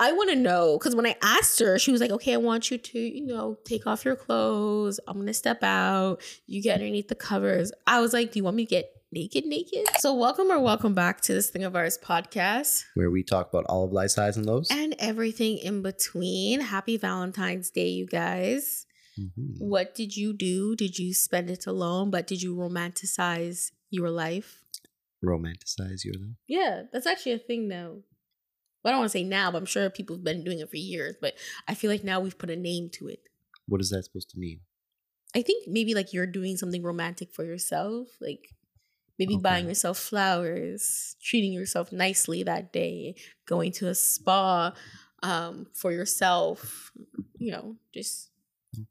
I want to know because when I asked her, she was like, "Okay, I want you to, you know, take off your clothes. I'm gonna step out. You get underneath the covers." I was like, "Do you want me to get naked, naked?" So welcome or welcome back to this thing of ours podcast where we talk about all of life's highs and lows. and everything in between. Happy Valentine's Day, you guys. Mhm. What did you do? Did you spend it alone? But did you romanticize your life? Romanticize your life. Yeah, that's actually a thing now. Well, I don't want to say now, but I'm sure people have been doing it for years. But I feel like now we've put a name to it. What is that supposed to mean? I think maybe like you're doing something romantic for yourself, like maybe Okay. buying yourself flowers, treating yourself nicely that day, going to a spa um, for yourself. You know, just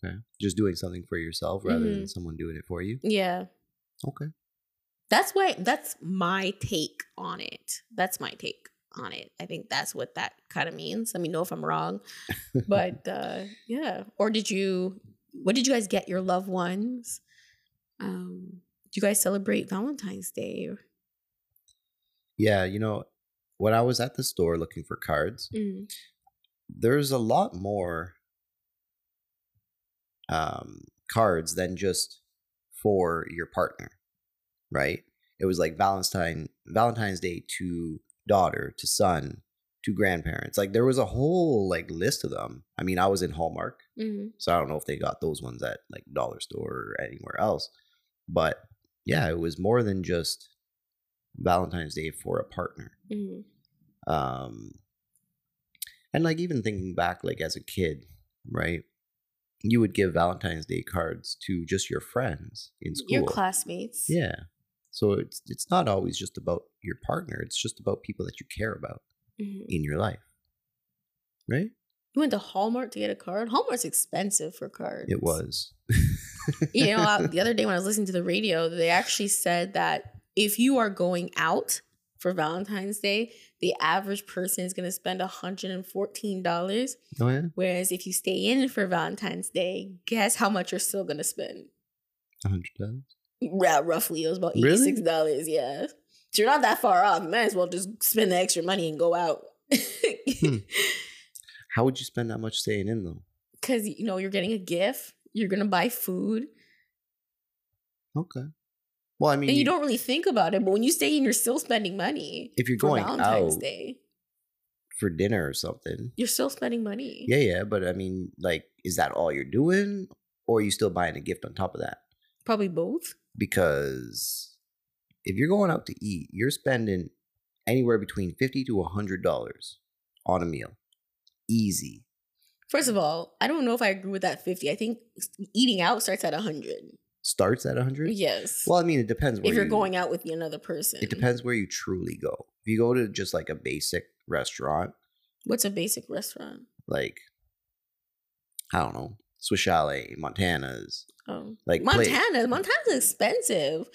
Okay. Just doing something for yourself rather Mm-hmm. than someone doing it for you. yeah. Okay. That's why that's my take on it. That's my take on it. I think that's what that kind of means. Let me know if I'm wrong. But uh yeah. Or did you what did you guys get your loved ones? Um do you guys celebrate Valentine's Day? Yeah, you know, when I was at the store looking for cards, Mm. there's a lot more um cards than just for your partner, right? It was like Valentine Valentine's Day to daughter, to son, to grandparents. Like there was a whole like list of them. I mean, I was in Hallmark, Mm. so I don't know if they got those ones at like dollar store or anywhere else. But yeah, it was more than just Valentine's Day for a partner. Mm. Um and like even thinking back like as a kid, right? You would give Valentine's Day cards to just your friends in school. Your classmates. Yeah. So it's it's not always just about your partner, it's just about people that you care about Mhm. in your life. Right? You went to Hallmark to get a card? Hallmark's expensive for cards. It was. you know, I- the other day when I was listening to the radio, they actually said that if you are going out for Valentine's Day, the average person is going to spend $114. oh yeah? Whereas if you stay in for Valentine's Day, guess how much you're still going to spend? A hundred dollars. Yeah, roughly. It was about $86. Yeah. So you're not that far off. You might as well just spend the extra money and go out. Hmm. How would you spend that much staying in though? Because, you know, you're getting a gift, you're going to buy food, Okay. Well, I mean, and you don't really think about it. But when you stay in, you're still spending money. if you're for going Valentine's out Day. for dinner or something. You're still spending money. Yeah, yeah, but I mean, like, is that all you're doing, or are you still buying a gift on top of that? Probably both. Because if you're going out to eat, you're spending anywhere between fifty to a hundred dollars on a meal, easy. First of all, I don't know if I agree with that 50. I think eating out starts at 100. Starts at a hundred. Yes. Well, I mean, it depends. Where if you're you- going out with another person. it depends where you truly go. If you go to just like a basic restaurant, What's a basic restaurant? like I don't know, Swiss Chalet, Montana's, Oh. like Montana. Montana's expensive.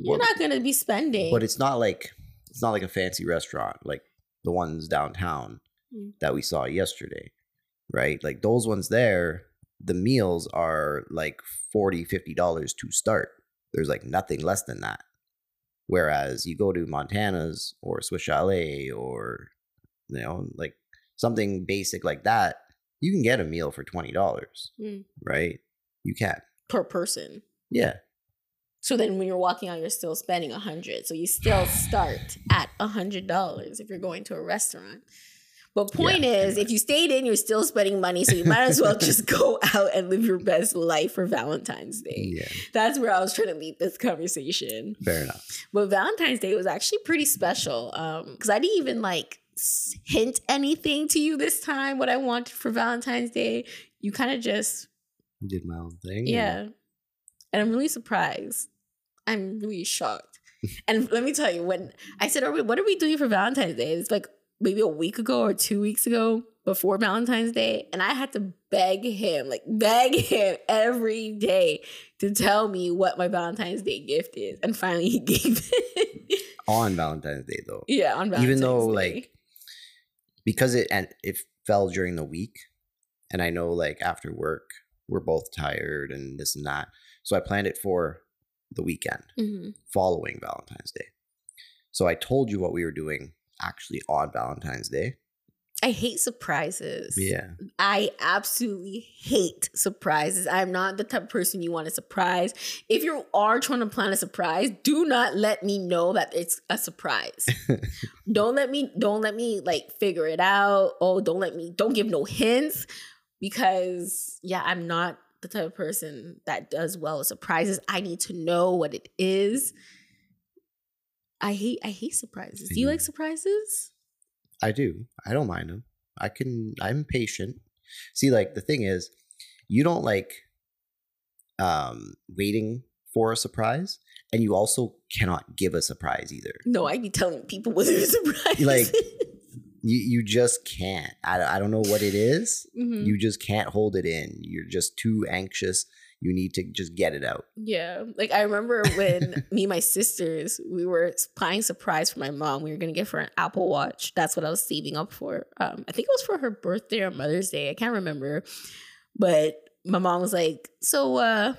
You're Well, not going to be spending. but it's not like it's not like a fancy restaurant like the ones downtown Mm. that we saw yesterday right like those ones there the meals are like 40 50 dollars to start there's like nothing less than that whereas you go to montana's or swiss chalet or you know like something basic like that you can get a meal for 20 dollars Mm. right you can per person. yeah So then when you're walking out, you're still spending a hundred. So you still start at a hundred dollars if you're going to a restaurant. But point Yeah, is, if you stayed in, you're still spending money. So you might as well just go out and live your best life for Valentine's Day. yeah That's where I was trying to lead this conversation. fair enough But Valentine's Day was actually pretty special. Um, because I didn't even like hint anything to you this time what I want for Valentine's Day. You kind of just did my own thing yeah. And I'm really surprised. I'm really shocked. and let me tell you, when I said, are we, what are we doing for Valentine's Day? It's like maybe a week ago or two weeks ago before Valentine's Day. And I had to beg him, like beg him every day to tell me what my Valentine's Day gift is. And finally he gave it. on valentine's day though yeah, on Valentine's Day, even though Day. like because it and it fell during the week and i know like after work we're both tired and this and that so i planned it for the weekend Mhm. following valentine's day so i told you what we were doing actually on valentine's day I hate surprises. Yeah. I absolutely hate surprises. I'm not the type of person you want to surprise. If you are trying to plan a surprise, do not let me know that it's a surprise. don't let me don't let me like figure it out. Oh, don't let me don't give no hints because yeah, I'm not the type of person that does well with surprises. I need to know what it is. I hate I hate surprises. Do you like surprises? I do. I don't mind them. I can. I'm patient. See, like the thing is, you don't like um waiting for a surprise, and you also cannot give a surprise either. No, I'd be telling people what a surprise. Like, You you just can't. I I don't know what it is. Mhm. You just can't hold it in. You're just too anxious. You need to just get it out. Yeah. Like I remember when me and my sisters, we were planning surprise for my mom. We were gonna get her an Apple Watch. That's what I was saving up for. Um, I think it was for her birthday or Mother's Day. I can't remember. But my mom was like, So uh,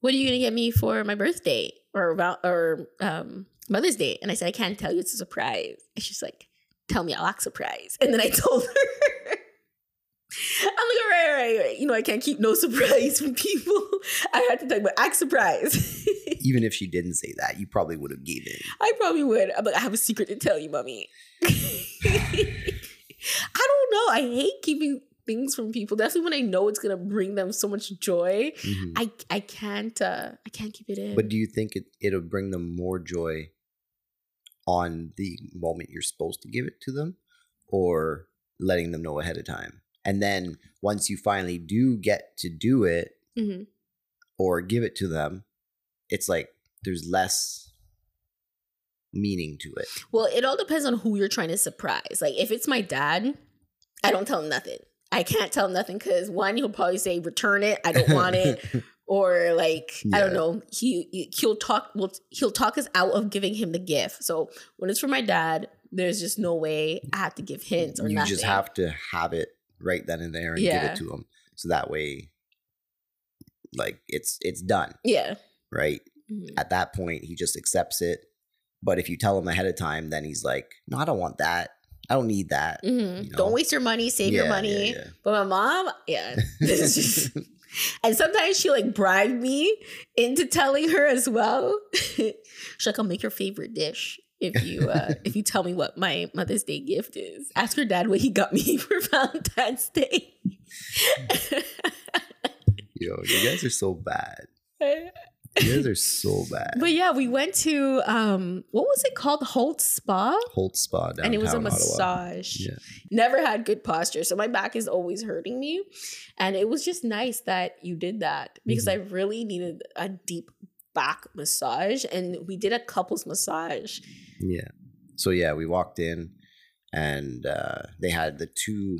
what are you gonna get me for my birthday or about or um Mother's Day? And I said, I can't tell you, it's a surprise. And she's like, Tell me I'll act surprise. And then I told her. Right. You know, I can't keep no surprise from people. I had to talk about act surprise. Even if she didn't say that, you probably would have gave in. I probably would. I'm like, I have a secret to tell you, mommy. I don't know. I hate keeping things from people. Definitely when I know it's gonna bring them so much joy. Mhm. I I can't uh I can't keep it in. But do you think it it'll bring them more joy on the moment you're supposed to give it to them, or letting them know ahead of time? And then once you finally do get to do it Mhm. or give it to them, it's like there's less meaning to it. Well, it all depends on who you're trying to surprise. Like if it's my dad, I don't tell him nothing. I can't tell him nothing because one, he'll probably say, "Return it. I don't want it." or like I don't know, he he'll talk well he'll talk us out of giving him the gift. So when it's for my dad, there's just no way I have to give hints or nothing. you nothing. just have to have it right then and there and give it to them, so that way, like it's it's done, yeah. right? Mhm. At that point, he just accepts it. But if you tell him ahead of time, then he's like, "No, I don't want that. I don't need that." Mhm. You know? Don't waste your money, save your money. yeah, But my mom, yeah. and sometimes she like bribe me into telling her as well. She's like, I'll make your favorite dish if you uh if you tell me what my Mother's Day gift is. Ask your dad what he got me for Valentine's Day. Yo, you guys are so bad. You guys are so bad. but yeah, we went to um what was it called? Holt Spa? Holt Spa downtown and it was a massage. Yeah. Never had good posture, so my back is always hurting me. And it was just nice that you did that because Mm-hmm. I really needed a deep back massage, and we did a couples massage. Yeah. So yeah, we walked in, and uh, they had the two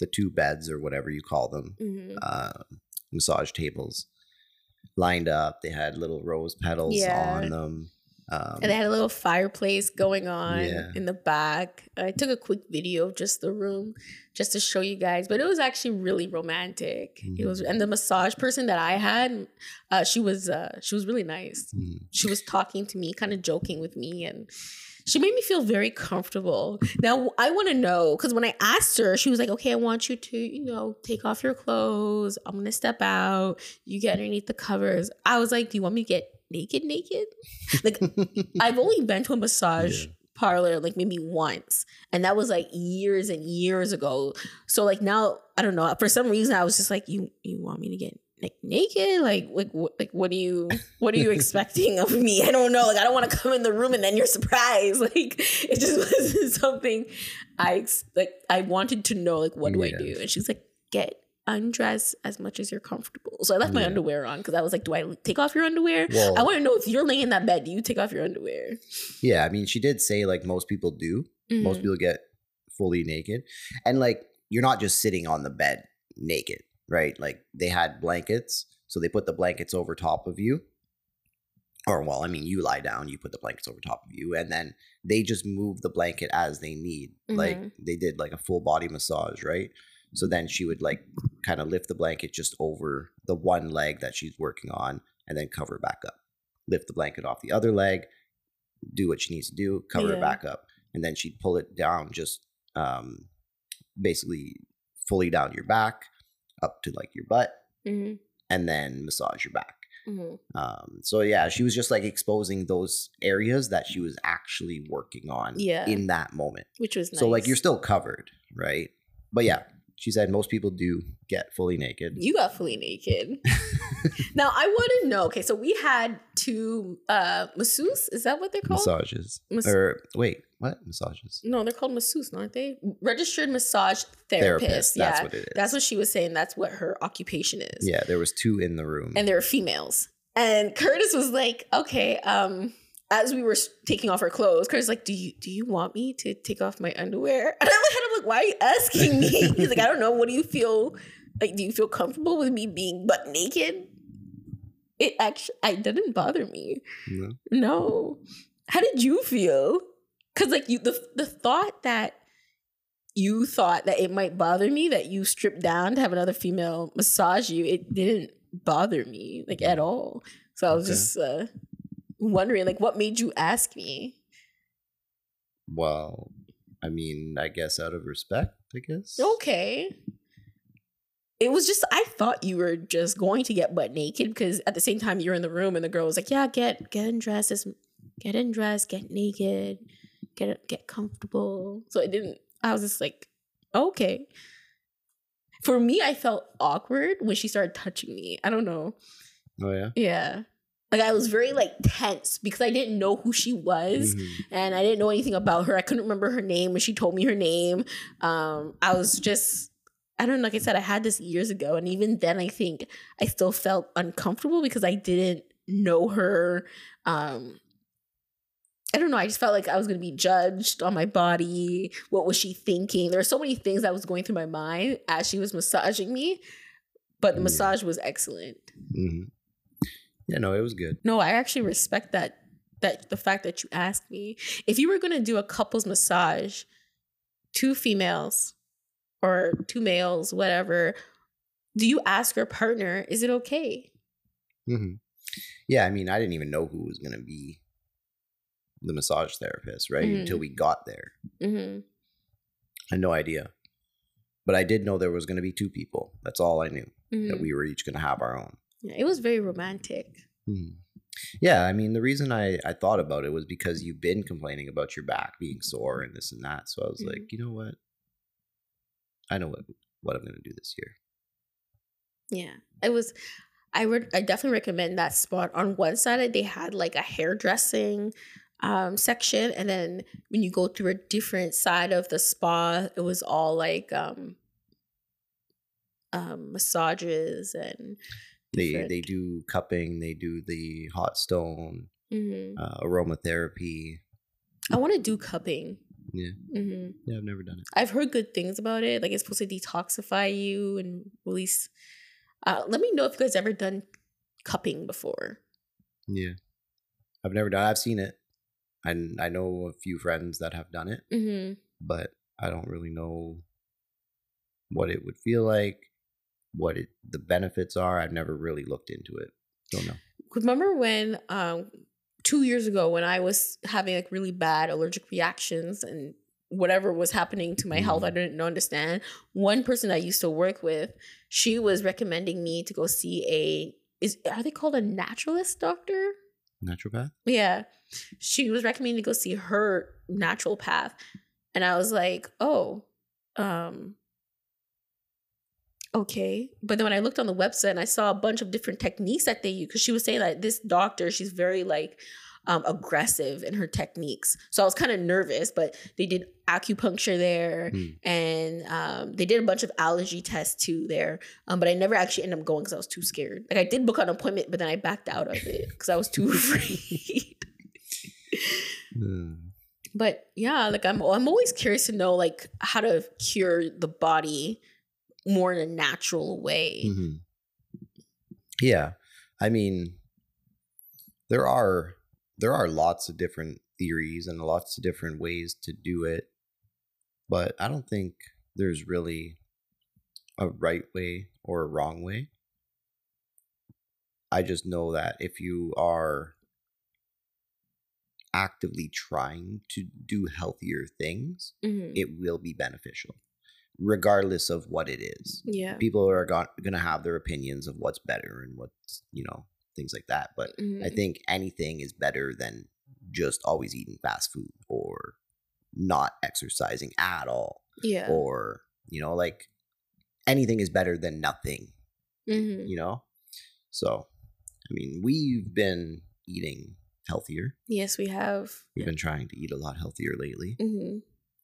the two beds or whatever you call them, Mhm. uh, massage tables lined up. They had little rose petals Yeah. on them. Um, And they had a little fireplace going on Yeah. in the back. I took a quick video of just the room just to show you guys, but it was actually really romantic. It was, Mm-hmm. and the massage person that I had, uh, she was uh, she was really nice. mm, she was talking to me, kind of joking with me, and she made me feel very comfortable. Now I want to know because when I asked her, she was like, "Okay, I want you to, you know, take off your clothes. I'm gonna step out. You get underneath the covers." I was like, "Do you want me to get naked, naked?" Like I've only been to a massage Yeah. parlor like maybe once, and that was like years and years ago. So like now, I don't know. For some reason, I was just like, "You, you want me to get?" Like naked, like like what, like what are you what are you expecting of me? I don't know. Like I don't want to come in the room and then you're surprised. Like it just wasn't something I like. I wanted to know like what do I do? And she's like, get undress as much as you're comfortable. So I left my Yeah. underwear on because I was like, do I take off your underwear? well, I want to know if you're laying in that bed, do you take off your underwear? yeah, I mean, she did say like most people do. Most Mhm. people get fully naked, and like you're not just sitting on the bed naked, right? Like they had blankets, so they put the blankets over top of you. Or well, I mean, you lie down, you put the blankets over top of you, and then they just move the blanket as they need. Like Mhm. they did like a full body massage, right? So then she would like kind of lift the blanket just over the one leg that she's working on, and then cover it back up. Lift the blanket off the other leg, do what she needs to do, cover Yeah. it back up, and then she'd pull it down just um, basically fully down your back up to like your butt hmm and then massage your back. hmm Um, so yeah, she was just like exposing those areas that she was actually working on Yeah. in that moment. which was nice. So like you're still covered, right? But yeah, she said most people do get fully naked. You got fully naked. now I want to know. Okay, so we had two uh masseuse. Is that what they're called? Massages. Mas- or wait, what? Massages. No, they're called masseuse, aren't they? Registered massage therapist. Therapist. Yeah, That's what it is. that's what she was saying. That's what her occupation is. Yeah, there was two in the room. and they were females. And Curtis was like, "Okay." Um, as we were taking off our clothes, Curtis was like, "Do you do you want me to take off my underwear?" And I "Why are you asking me?" He's like, "I don't know. What do you feel like? Do you feel comfortable with me being butt naked?" It actually, I didn't bother me. No? No. How did you feel? Cause like you the the thought that you thought that it might bother me that you stripped down to have another female massage you, it didn't bother me like at all. So I was Okay. just uh wondering like what made you ask me? Well, I mean, I guess out of respect, I guess. Okay. It was just I thought you were just going to get butt naked because at the same time you're in the room and the girl was like, "Yeah, get get undressed, get undressed, get naked, get get comfortable." So it didn't. I was just like, okay. For me, I felt awkward when she started touching me. I don't know. Oh yeah. Yeah, like I was very like tense because I didn't know who she was Mhm. and I didn't know anything about her. I couldn't remember her name when she told me her name. Um, I was just, I don't know. Like I said, I had this years ago, and even then, I think I still felt uncomfortable because I didn't know her. Um, I don't know. I just felt like I was going to be judged on my body. What was she thinking? There were so many things that was going through my mind as she was massaging me, but the Yeah. massage was excellent. Mhm. Yeah, no, it was good. No, I actually respect that that the fact that you asked me. If you were gonna do a couples massage, two females or two males, whatever, do you ask your partner, is it okay? hmm Yeah, I mean, I didn't even know who was gonna be the massage therapist, right? Mhm. Until we got there, Mm-hmm. I had no idea. But I did know there was gonna be two people. That's all I knew. That Mm-hmm. we were each gonna have our own. Yeah, it was very romantic. Hmm. Yeah, I mean, the reason I, I thought about it was because you've been complaining about your back being sore and this and that. So I was Mhm. like, you know what? I know what what I'm gonna do this year. Yeah, it was. I would. I definitely recommend that spot. On one side, they had like a hairdressing um, section, and then when you go through a different side of the spa, it was all like um, um, massages and They different- they do cupping, they do the hot stone, Mhm. uh, aromatherapy. I want to do cupping. Yeah. hmm Yeah, I've never done it. I've heard good things about it. Like it's supposed to detoxify you and release. Uh, let me know if you guys ever done cupping before. Yeah, I've never done. I've seen it. I I know a few friends that have done it, hmm but I don't really know what it would feel like, what it the benefits are. I've never really looked into it. Don't know. Remember when um two years ago when I was having like really bad allergic reactions and whatever was happening to my health, I Mhm. didn't understand. One person I used to work with, she was recommending me to go see a is are they called a naturalist doctor? Naturopath. Yeah. She was recommending to go see her naturopath. And I was like, oh, um, okay. But then when I looked on the website and I saw a bunch of different techniques that they use, because she was saying that this doctor, she's very like um, aggressive in her techniques. So I was kind of nervous, but they did acupuncture there Hmm. and um, they did a bunch of allergy tests too there. Um, but I never actually ended up going because I was too scared. Like I did book an appointment, but then I backed out of it because I was too afraid. Hmm. but yeah, like I'm I'm always curious to know like how to cure the body more in a natural way. Mhm. Yeah, I mean, there are there are lots of different theories and lots of different ways to do it, but I don't think there's really a right way or a wrong way. I just know that if you are actively trying to do healthier things, Mhm. it will be beneficial regardless of what it is. Yeah. People are going to have their opinions of what's better and what's, you know, things like that. But I Mhm. think anything is better than just always eating fast food or not exercising at all Yeah. or, you know, like anything is better than nothing, hmm you know? So, I mean, we've been eating healthier. Yes, we have. We've been trying to eat a lot healthier lately, hmm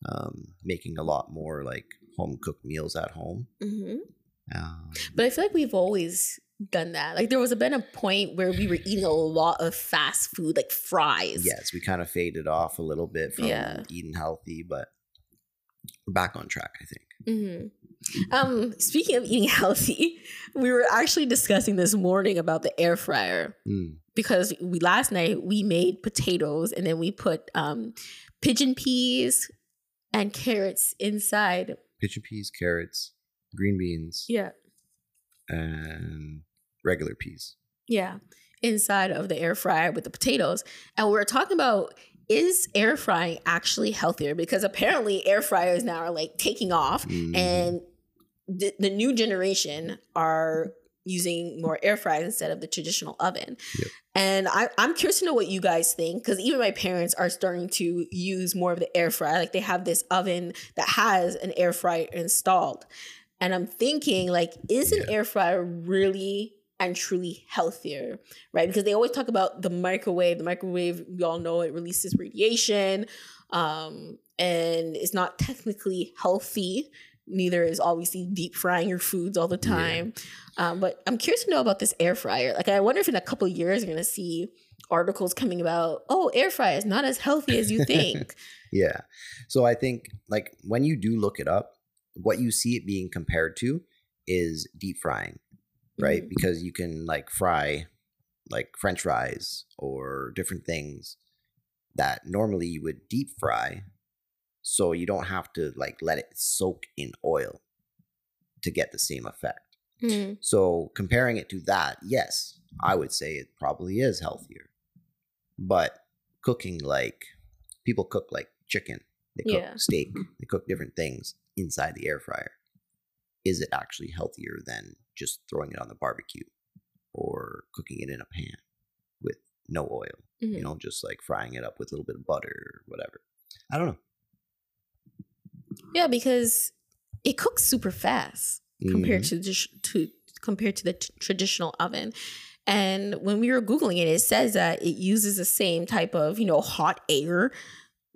um, making a lot more like home cooked meals at home. Mm-hmm. Um, But I feel like we've always done that. Like there was a, been a point where we were eating a lot of fast food, like fries. yes, we kind of faded off a little bit from Yeah. eating healthy, but we're back on track, I think. Mm-hmm. Um, speaking of eating healthy, we were actually discussing this morning about the air fryer Mm. because we last night we made potatoes and then we put um pigeon peas and carrots inside. Pigeon peas, carrots, green beans, Yeah. and regular peas. Yeah. Inside of the air fryer with the potatoes. And we are talking about is air frying actually healthier? Because apparently air fryers now are like taking off Mhm. and the, the new generation are using more air fryers instead of the traditional oven. Yep. And I, I'm curious to know what you guys think because even my parents are starting to use more of the air fryer. Like they have this oven that has an air fryer installed. And I'm thinking, like, is an Yeah. air fryer really and truly healthier? Right? Because they always talk about the microwave. The microwave, we all know it releases radiation. Um, and it's not technically healthy. Neither is obviously deep frying your foods all the Yeah. time. Um, but I'm curious to know about this air fryer. Like, I wonder if in a couple of years you're gonna see articles coming about, oh, air fryer is not as healthy as you think. Yeah. So I think like when you do look it up, what you see it being compared to is deep frying, right? Mhm. Because you can like fry like french fries or different things that normally you would deep fry so you don't have to like let it soak in oil to get the same effect. Mm, So comparing it to that, yes, I would say it probably is healthier. But cooking like people cook like chicken, they cook Yeah. steak, they cook different things inside the air fryer. Is it actually healthier than just throwing it on the barbecue or cooking it in a pan with no oil? mhm. You know, just like frying it up with a little bit of butter or whatever. I don't know. Yeah, because it cooks super fast compared Mhm. to to compared to the t- traditional oven. And when we were googling it, it says that it uses the same type of you know hot air,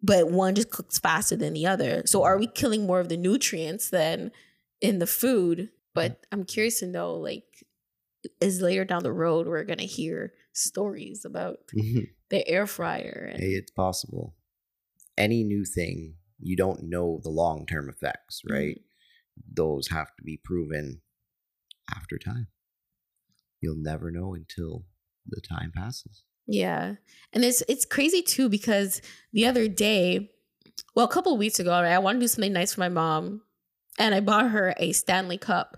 but one just cooks faster than the other. So are we killing more of the nutrients than in the food? But I'm curious to know, like, is later down the road we're gonna hear stories about Mhm. the air fryer and Hey, it's possible. Any new thing, you don't know the long term effects, mm-hmm. right? Those have to be proven after time. You'll never know until the time passes. Yeah. And it's it's crazy too because the other day, well, a couple of weeks ago, right, I wanted to do something nice for my mom and I bought her a Stanley Cup.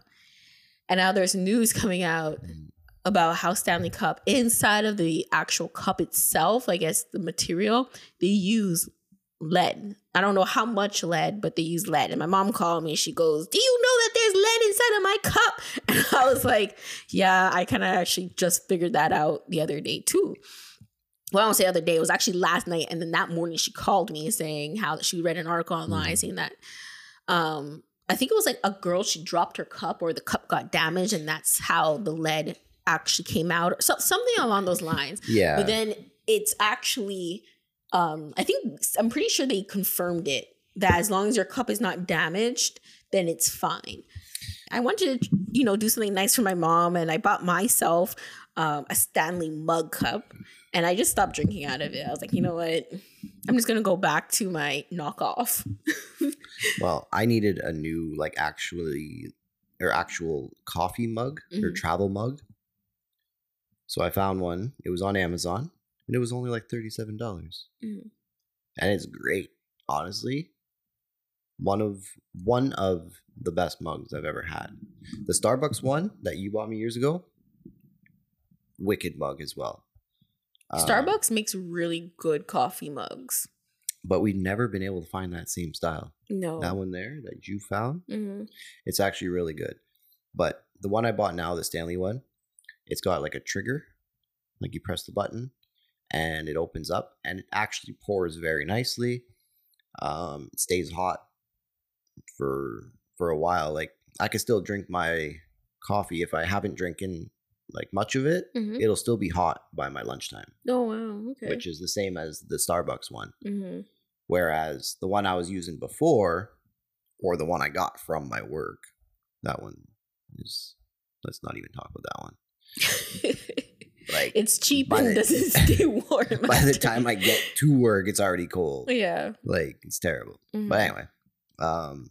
And now there's news coming out mm. about how Stanley Cup inside of the actual cup itself, I guess the material, they use lead. I don't know how much lead, but they use lead. And my mom called me. She goes, "Do you know that there's lead inside of my cup?" And I was like, "Yeah, I kind of actually just figured that out the other day too." Well, I don't say the other day. It was actually last night, and then that morning she called me saying how she read an article online Mhm. saying that um, I think it was like a girl. She dropped her cup, or the cup got damaged, and that's how the lead actually came out, or so, something along those lines. Yeah. But then it's actually, um, I think I'm pretty sure they confirmed it that as long as your cup is not damaged, then it's fine. I wanted to, you know, do something nice for my mom, and I bought myself um, a Stanley mug cup, and I just stopped drinking out of it. I was like, you know what, I'm just gonna go back to my knockoff. well, I needed a new, like, actually, or actual coffee mug or Mhm. travel mug. So I found one. It was on Amazon and it was only like $37. dollars Mhm. And it's great, honestly. One of one of the best mugs I've ever had. The Starbucks one that you bought me years ago, wicked mug as well. Um, Starbucks makes really good coffee mugs. but we've never been able to find that same style. No. That one there that you found, Mhm. it's actually really good. But the one I bought now, the Stanley one, it's got like a trigger, like you press the button and it opens up and it actually pours very nicely. Um, it stays hot for for a while. Like I can still drink my coffee if I haven't drinking like much of it. Mhm. It'll still be hot by my lunchtime, Oh wow. Okay. which is the same as the Starbucks one. Mhm. Whereas the one I was using before, or the one I got from my work, that one is. Let's not even talk about that one. Like it's cheap and the- doesn't stay warm. by the time I get to work, it's already cold. Yeah. Like it's terrible. Mhm. But anyway, um,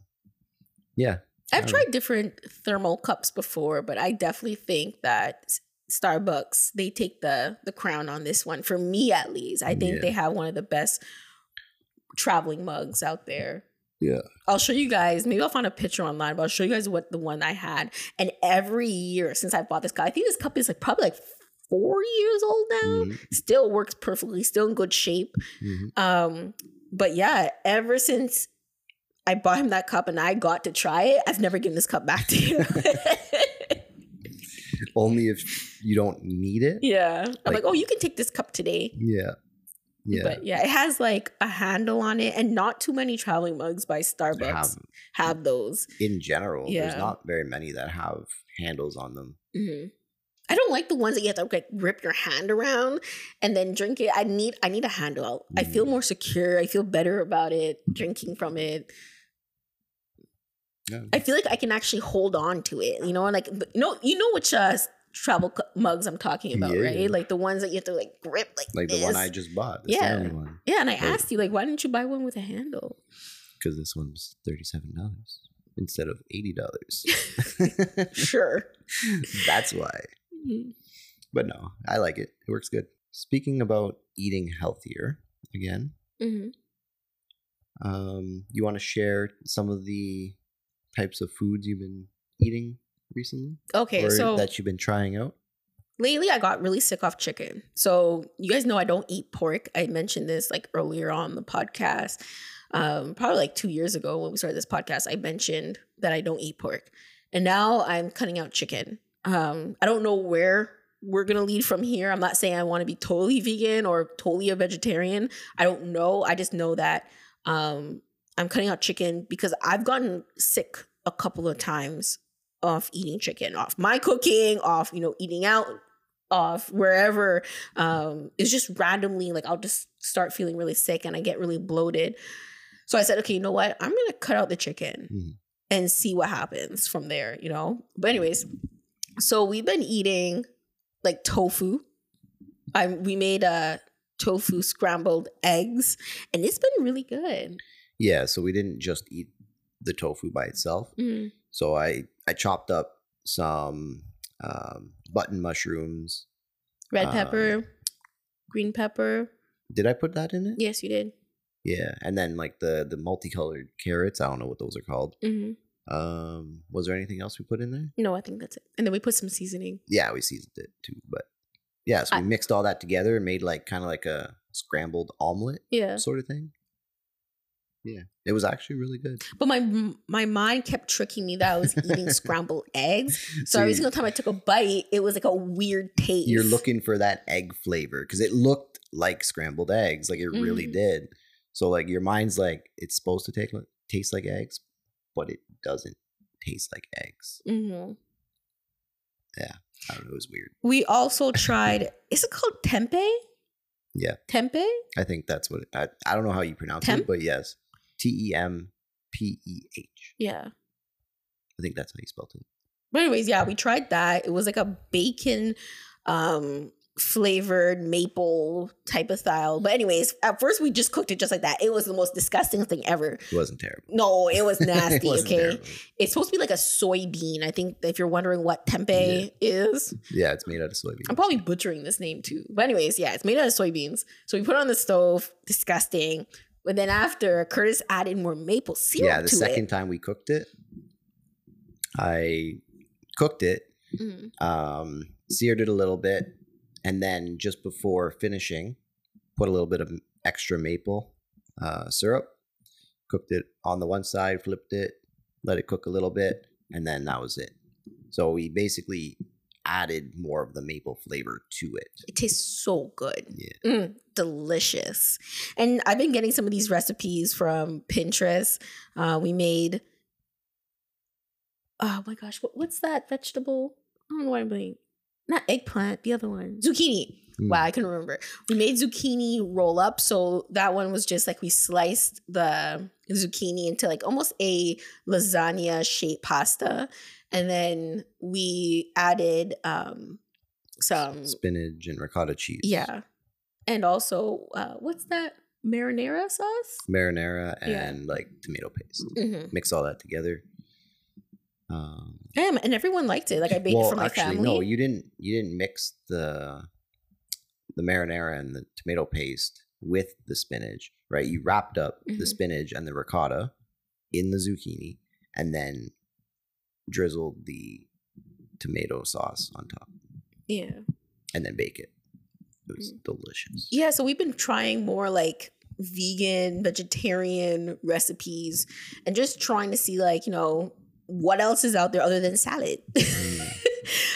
yeah, I've tried different thermal cups before, but I definitely think that Starbucks they take the the crown on this one for me at least. I think Yeah. they have one of the best traveling mugs out there. Yeah. I'll show you guys. Maybe I'll find a picture online, but I'll show you guys what the one I had. And every year since I bought this cup, I think this cup is like probably like four years old now. Mhm, Still works perfectly. Still in good shape. mhm. Um, but yeah, ever since I bought him that cup and I got to try it, I've never given this cup back to him. Only if you don't need it. yeah. I'm like, Like- oh, you can take this cup today. Yeah, yeah. But yeah, it has like a handle on it, and not too many traveling mugs by Starbucks have have, those. in general. Yeah. There's not very many that have handles on them. Mhm. I don't like the ones that you have to like rip your hand around and then drink it. I need I need a handle. I feel Mm. more secure. I feel better about it drinking from it. Yeah. I feel like I can actually hold on to it. You know, like you know, you know which uh, travel mugs I'm talking about, Yeah, right? Like the ones that you have to like grip like Like the one. I just bought, the Yeah. One, yeah, and I Right. asked you like, why didn't you buy one with a handle? because this one was thirty-seven dollars instead of eighty dollars. Sure. That's why. But no, I like it. It works good. Speaking about eating healthier again, Mhm. um, you want to share some of the types of foods you've been eating recently, Okay, or so that you've been trying out? lately I got really sick off chicken. So you guys know I don't eat pork. I mentioned this like earlier on the podcast. Um, probably like two years ago when we started this podcast, I mentioned that I don't eat pork. And now I'm cutting out chicken. Um, I don't know where we're gonna lead from here. I'm not saying I want to be totally vegan or totally a vegetarian. I don't know. I just know that um I'm cutting out chicken because I've gotten sick a couple of times off eating chicken, off my cooking, off, you know, eating out, off wherever. Um, it's just randomly like I'll just start feeling really sick and I get really bloated. So I said, okay, you know what? I'm gonna cut out the chicken Mhm. and see what happens from there, you know? But anyways, so we've been eating like tofu. I we made a tofu scrambled eggs and it's been really good. Yeah, so we didn't just eat the tofu by itself. Mhm. So I I chopped up some um, button mushrooms. Red Um, pepper, green pepper. Did I put that in it? Yes, you did. Yeah, and then like the the multicolored carrots. I don't know what those are called. hmm Um, was there anything else we put in there? No, I think that's it. And then we put some seasoning. Yeah, we seasoned it too. But yeah, so we I- mixed all that together and made like kind of like a scrambled omelet Yeah. sort of thing. Yeah, it was actually really good. But my my mind kept tricking me that I was eating scrambled eggs. So every single time I took a bite, it was like a weird taste. you're looking for that egg flavor because it looked like scrambled eggs, like it really Mhm. did. So like your mind's like it's supposed to take taste like eggs, but it doesn't taste like eggs. hmm Yeah, I don't know. It was weird. We also tried. is it called tempeh? Yeah. Tempeh. I think that's what it, I. I don't know how you pronounce Temp? it, but yes, T E M P E H. Yeah. I think that's how you spelled it. But anyways, yeah, we tried that. It was like a bacon um flavored maple type of style. But anyways, at first we just cooked it just like that. It was the most disgusting thing ever. It wasn't terrible. No, it was It nasty, wasn't okay? terrible. It's supposed to be like a soybean. I think if you're wondering what tempeh is. Yeah, it's made out of soybeans. I'm probably butchering this name too. But anyways, yeah, it's made out of soybeans. So we put it on the stove, disgusting. But then after, Curtis added more maple syrup yeah, the second it. time we cooked it, I cooked it, Mhm. um, seared it a little bit, and then just before finishing, put a little bit of extra maple uh, syrup, cooked it on the one side, flipped it, let it cook a little bit, and then that was it. So we basically added more of the maple flavor to it. It tastes so good. Yeah. Mm, delicious. And I've been getting some of these recipes from Pinterest. Uh, we made, oh my gosh, what, what's that vegetable? I don't know what I'm doing. Not eggplant, the other one, zucchini. Mm. Wow, I can remember. We made zucchini roll up. So that one was just like we sliced the zucchini into like almost a lasagna shaped pasta. And then we added um some Spinach and ricotta cheese. yeah. And also uh what's that? Marinara sauce? Marinara Yeah. and like tomato paste. Mm-hmm. Mix all that together. Um, Um, and everyone liked it. Like I baked it for my family. no, you didn't. You didn't mix the the marinara and the tomato paste with the spinach, right? You wrapped up the Mhm. spinach and the ricotta in the zucchini, and then drizzled the tomato sauce on top, yeah. and then bake it. It was delicious. Yeah, so we've been trying more like vegan, vegetarian recipes and just trying to see like, you know, what else is out there other than salad.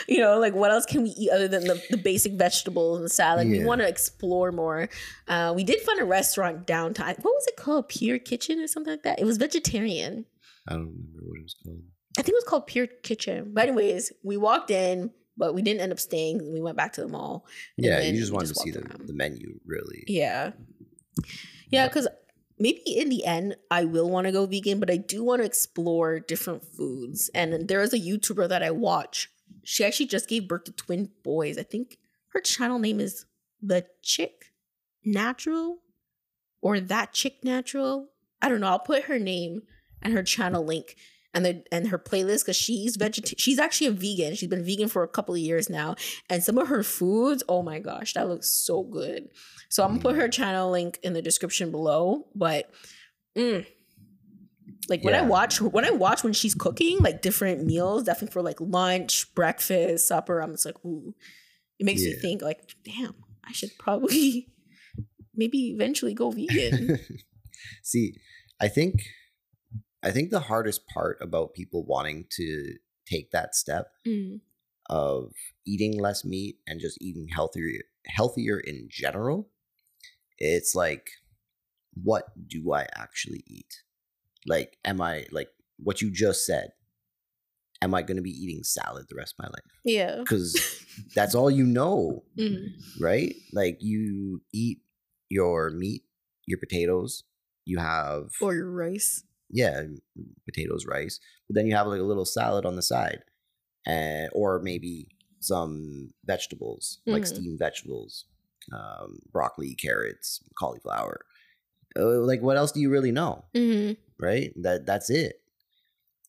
You know, like what else can we eat other than the, the basic vegetables and salad? We want to explore more. Uh, we did find a restaurant downtown. What was it called? Pure Kitchen or something like that? It was vegetarian. I don't remember what it was called. I think it was called Pure Kitchen. But anyways, we walked in, but we didn't end up staying. We went back to the mall. Yeah, you just wanted to see the, the menu, really. Yeah. Yeah, because maybe in the end, I will want to go vegan, but I do want to explore different foods. And there is a YouTuber that I watch. She actually just gave birth to twin boys. I think her channel name is The Chick Natural or That Chick Natural. I don't know. I'll put her name and her channel link and the and her playlist because she's vegetarian. She's actually a vegan. She's been vegan for a couple of years now, and some of her foods. Oh my gosh, that looks so good. So I'm gonna put her channel link in the description below. But mm, like when I watch when I watch when she's cooking like different meals, definitely for like lunch, breakfast, supper, I'm just like, ooh, it makes me think like, damn, I should probably maybe eventually go vegan. See, I think I think the hardest part about people wanting to take that step Mm, of eating less meat and just eating healthier healthier in general, it's like what do I actually eat? Like am I like what you just said? Am I going to be eating salad the rest of my life? yeah. Cuz that's all you know, Mm, right? Like you eat your meat, your potatoes, you have or your rice. Yeah, potatoes, rice. But then you have like a little salad on the side, and or maybe some vegetables like Mhm. steamed vegetables, um, broccoli, carrots, cauliflower. Uh, like what else do you really know, Mm, right? That that's it.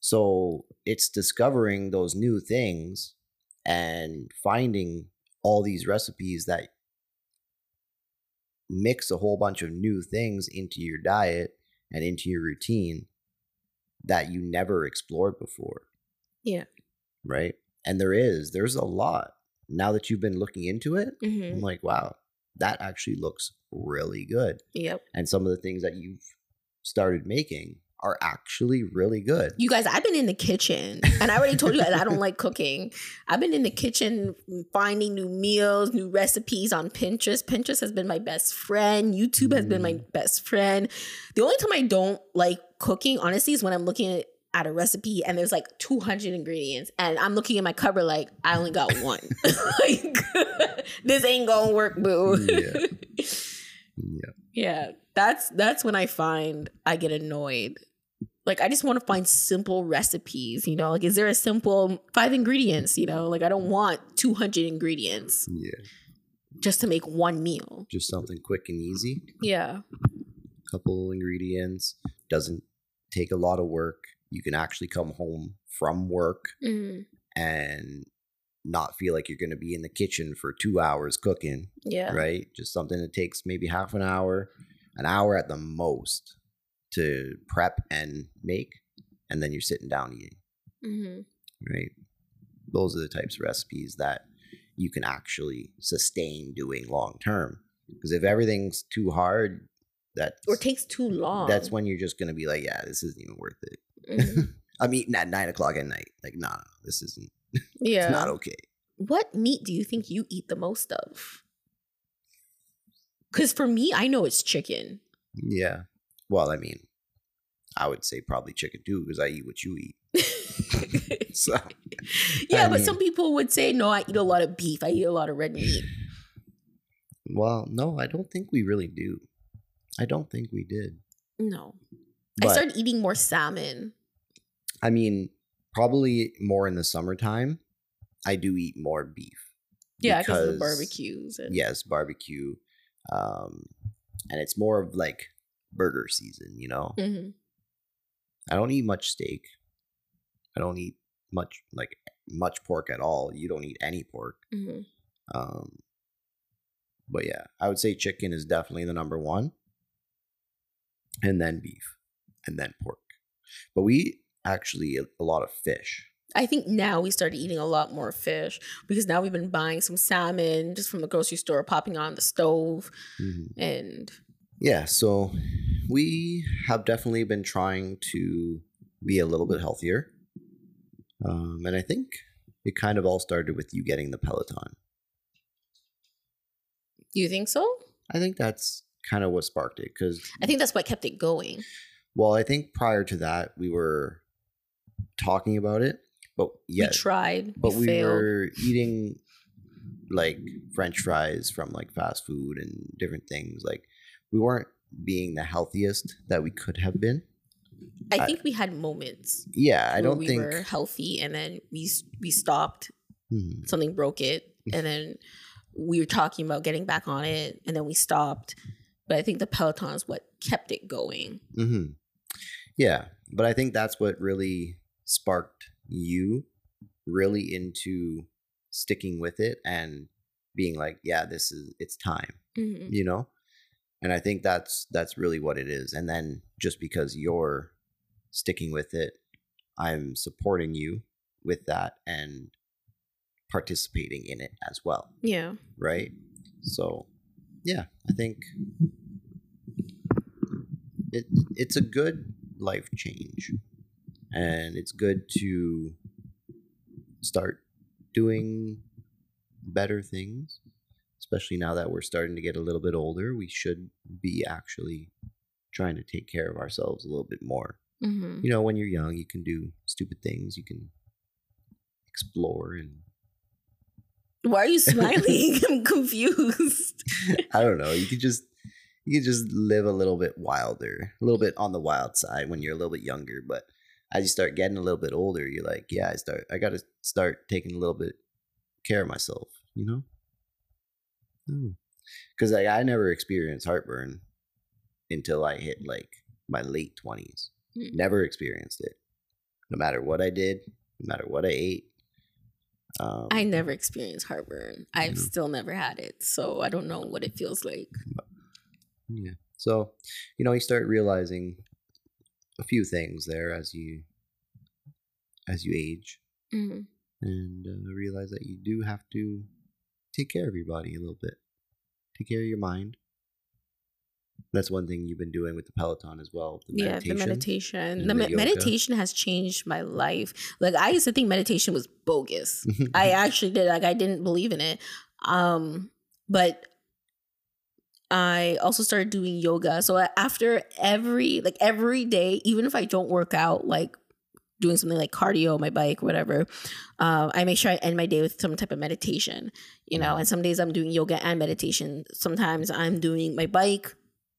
So it's discovering those new things and finding all these recipes that mix a whole bunch of new things into your diet and into your routine that you never explored before. Yeah. Right. And there is, there's a lot. Now that you've been looking into it, mhm. I'm like, wow, that actually looks really good. Yep. And some of the things that you've started making are actually really good. You guys, I've been in the kitchen, and I already told you guys I don't like cooking. I've been in the kitchen finding new meals, new recipes on Pinterest. Pinterest has been my best friend. YouTube has been my Mm. best friend. The only time I don't like cooking, honestly, is when I'm looking at, at a recipe and there's like 200 ingredients, and I'm looking in my cupboard like I only got one. like this ain't gonna work, boo. Yeah. Yeah. Yeah, that's that's when I find I get annoyed. Like I just want to find simple recipes, you know? Like is there a simple five ingredients, you know? Like I don't want 200 ingredients Yeah. just to make one meal. Just something quick and easy. Yeah. Couple ingredients. Doesn't take a lot of work. You can actually come home from work Mm, and not feel like you're going to be in the kitchen for two hours cooking, yeah. right? Just something that takes maybe half an hour, an hour at the most to prep and make. And then you're sitting down eating, hmm right? Those are the types of recipes that you can actually sustain doing long term. Because if everything's too hard, That's or takes too long. that's when you're just gonna be like, yeah, this isn't even worth it. Mhm. I'm eating at nine o'clock at night. Like, nah, this isn't. yeah. It's not okay. what meat do you think you eat the most of? Because for me, I know it's chicken. Yeah. Well, I mean, I would say probably chicken too because I eat what you eat. So yeah, I but mean- some people would say, no, I eat a lot of beef. I eat a lot of red meat. Well, no, I don't think we really do. I don't think we did. No. But I started eating more salmon. I mean, probably more in the summertime. I do eat more beef. Yeah, because of the barbecues. And, Yes, barbecue. Um, and it's more of like burger season, you know? Mhm. I don't eat much steak. I don't eat much like much pork at all. You don't eat any pork. Mhm. Um, but yeah, I would say chicken is definitely the number one, and then beef, and then pork. But we actually a, a lot of fish. I think now we started eating a lot more fish because now we've been buying some salmon just from the grocery store, popping on the stove, and Yeah, so we have definitely been trying to be a little bit healthier, um, and I think it kind of all started with you getting the Peloton. you think so? I think that's kind of what sparked it because I think that's what kept it going. Well, I think prior to that, we were talking about it, but yeah, We tried, but we, we were eating like French fries from like fast food and different things. Like we weren't being the healthiest that we could have been. I I- think we had moments. Yeah, I don't we think. were healthy, and then we we stopped. Hmm. Something broke it, and then we were talking about getting back on it, and then we stopped. But I think the Peloton is what kept it going. hmm Yeah, but I think that's what really sparked you really into sticking with it and being like, yeah, this is it's time. Mhm. you know and i think that's that's really what it is. And then just because you're sticking with it i'm supporting you with that and participating in it as well Yeah, right? So yeah i think it it's a good life change. And it's good to start doing better things especially now that we're starting to get a little bit older we should be actually trying to take care of ourselves a little bit more hmm you know when you're young you can do stupid things you can explore and Why are you smiling? I'm confused. I don't know. You could just you could just live a little bit wilder, a little bit on the wild side when you're a little bit younger. But as you start getting a little bit older, you're like, yeah, I start. I got to start taking a little bit care of myself. You know, because like I never experienced heartburn until I hit like my late twenties. Mm. Never experienced it. No matter what I did, no matter what I ate. Um, I never experienced heartburn. I've Yeah. still never had it, so I don't know what it feels like. Yeah. So, you know, you start realizing a few things there as you as you age Mhm. and uh, realize that you do have to take care of your body a little bit. Take care of your mind. That's one thing you've been doing with the Peloton as well. The Yeah, the meditation. The the me- meditation has changed my life. Like I used to think meditation was bogus. I actually did. Like I didn't believe in it. Um, but I also started doing yoga. So after every like every day, even if I don't work out, like doing something like cardio, my bike, whatever, uh, I make sure I end my day with some type of meditation. You know, and some days I'm doing yoga and meditation. Sometimes I'm doing my bike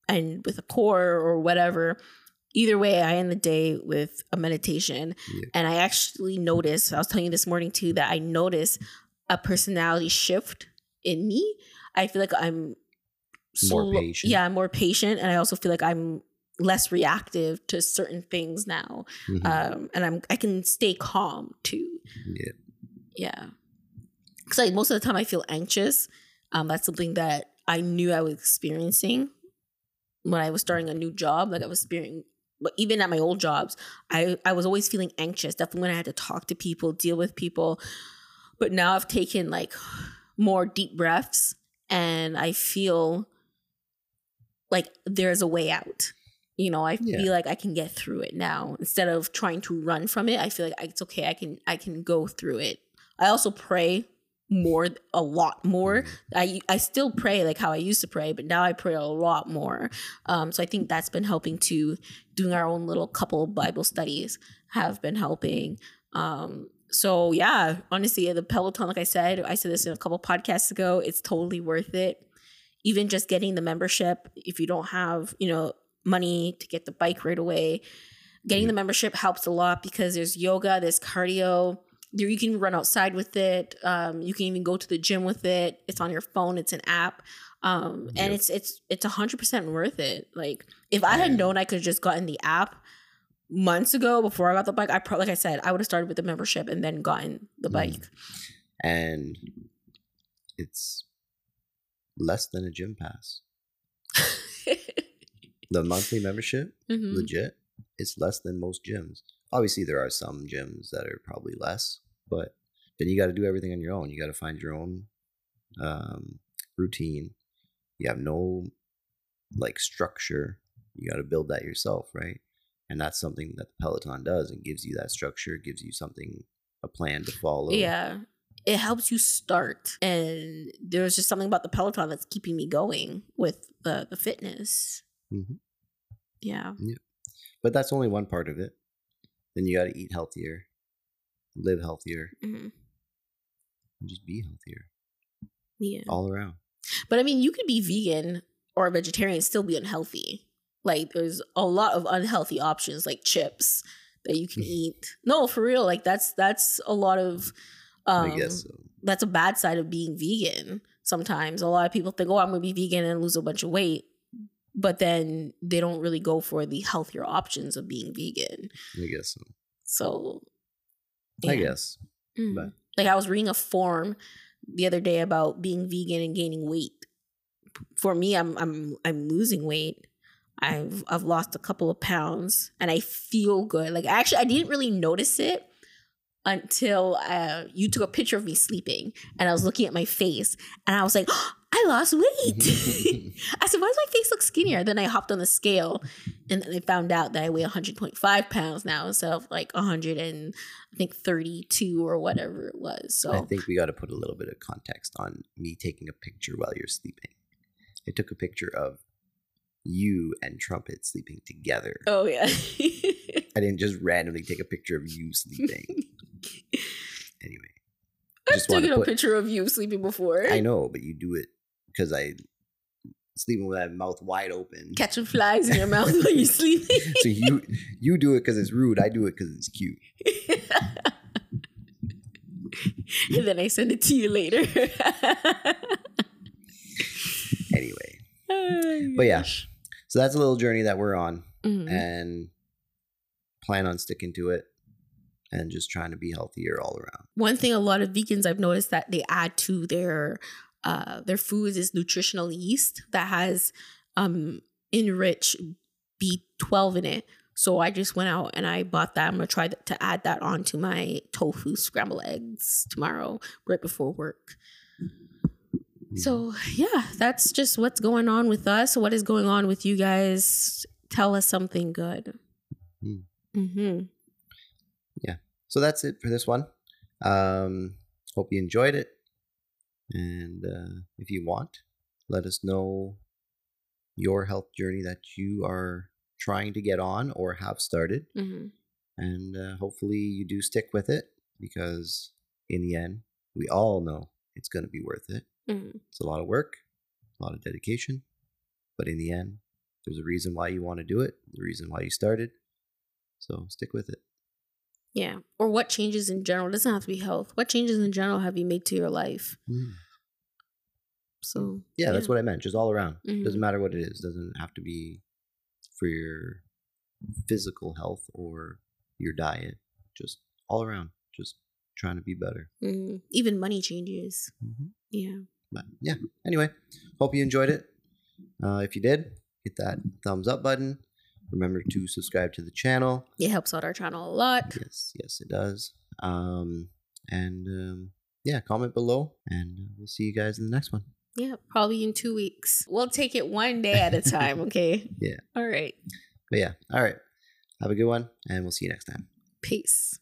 and with a core or whatever. Either way, I end the day with a meditation. Yeah. And I actually noticed, I was telling you this morning too, that I noticed a personality shift in me. I feel like I'm More slow- patient. Yeah, I'm more patient. And I also feel like I'm less reactive to certain things now. Mhm. Um, and I'm I can stay calm too. yeah. Yeah. Cause like most of the time I feel anxious. Um, that's something that I knew I was experiencing when I was starting a new job. Like I was experiencing but even at my old jobs, I, I was always feeling anxious, definitely when I had to talk to people, deal with people. But now I've taken like more deep breaths and I feel like there's a way out. You know, I Yeah. feel like I can get through it now instead of trying to run from it. I feel like it's okay. I can I can go through it. I also pray more a lot more Mhm. I I still pray like how I used to pray, but now I pray a lot more. Um, so I think that's been helping too. Doing our own little couple Bible studies have been helping. Um, so yeah, honestly, the Peloton, like I said, I said this in a couple podcasts ago, it's totally worth it. Even just getting the membership, if you don't have, you know, money to get the bike right away, getting the membership helps a lot because there's yoga, there's cardio. There you can run outside with it. Um, you can even go to the gym with it. It's on your phone. It's an app, um, and Yep. it's it's it's a hundred percent worth it. Like if I had known I could have just gotten the app months ago before I got the bike, I probably like I said I would have started with the membership and then gotten the Mm. bike. and it's less than a gym pass. The monthly membership, Mhm. legit, it's less than most gyms. Obviously, there are some gyms that are probably less, but then you got to do everything on your own. You got to find your own um, routine. You have no like structure. You got to build that yourself, right? And that's something that the Peloton does and gives you that structure, gives you something, a plan to follow. Yeah. It helps you start. And there's just something about the Peloton that's keeping me going with the, the fitness. Mhm. Yeah. But that's only one part of it. Then you got to eat healthier, live healthier, Mhm. and just be healthier Yeah. all around. But I mean, you could be vegan or a vegetarian still be unhealthy. Like, there's a lot of unhealthy options, like chips that you can Mm. eat. No, for real. Like, that's that's a lot of. Um, I guess so. that's a bad side of being vegan. Sometimes a lot of people think, "Oh, I'm going to be vegan and lose a bunch of weight," but then they don't really go for the healthier options of being vegan. I guess so. So, I guess. Mm. but- Like I was reading a form the other day about being vegan and gaining weight. For me, I'm I'm I'm losing weight. I've I've lost a couple of pounds and I feel good. Like actually, I didn't really notice it until uh, you took a picture of me sleeping and I was looking at my face and I was like, I lost weight. I said, why does my face look skinnier? Then I hopped on the scale and then I found out that I weigh 100.5 pounds now instead of like 100 and I think 32 or whatever it was. So I think we got to put a little bit of context on me taking a picture while you're sleeping. I took a picture of you and Trumpet sleeping together. Oh yeah. I didn't just randomly take a picture of you sleeping. anyway, I've taken a put- picture of you sleeping before. I know, but you do it because I sleeping with that mouth wide open. Catching flies in your mouth while you're sleeping. so you you do it because it's rude. I do it because it's cute. and then I send it to you later. Anyway, But yeah. so that's a little journey that we're on, Mhm. and plan on sticking to it, and just trying to be healthier all around. One thing a lot of vegans I've noticed that they add to their uh, their food is nutritional yeast that has um, enriched B12 in it. So I just went out and I bought that. I'm gonna try to add that onto my tofu scrambled eggs tomorrow, right before work. So yeah, that's just what's going on with us. What is going on with you guys? Tell us something good. Hmm. Mm-hmm. So that's it for this one. Um, hope you enjoyed it. And uh, if you want, let us know your health journey that you are trying to get on or have started. Mm-hmm. And uh, hopefully you do stick with it because, in the end, we all know it's going to be worth it. Mm-hmm. It's a lot of work, a lot of dedication. But in the end, there's a reason why you want to do it, the reason why you started. So stick with it. Yeah. Or what changes in general? It doesn't have to be health. What changes in general have you made to your life? So Yeah, that's what I meant. Just all around. Mhm. Doesn't matter what it is. Doesn't have to be for your physical health or your diet. Just all around. Just trying to be better. Mhm. even money changes. Mhm. Yeah. But yeah. Anyway, hope you enjoyed it. Uh, if you did, hit that thumbs up button. Remember to subscribe to the channel. It helps out our channel a lot. Yes, yes, it does. Um, and um, yeah, comment below, and we'll see you guys in the next one. Yeah, probably in two weeks. We'll take it one day at a time, okay? Yeah. All right. But yeah, all right. Have a good one, and we'll see you next time. Peace.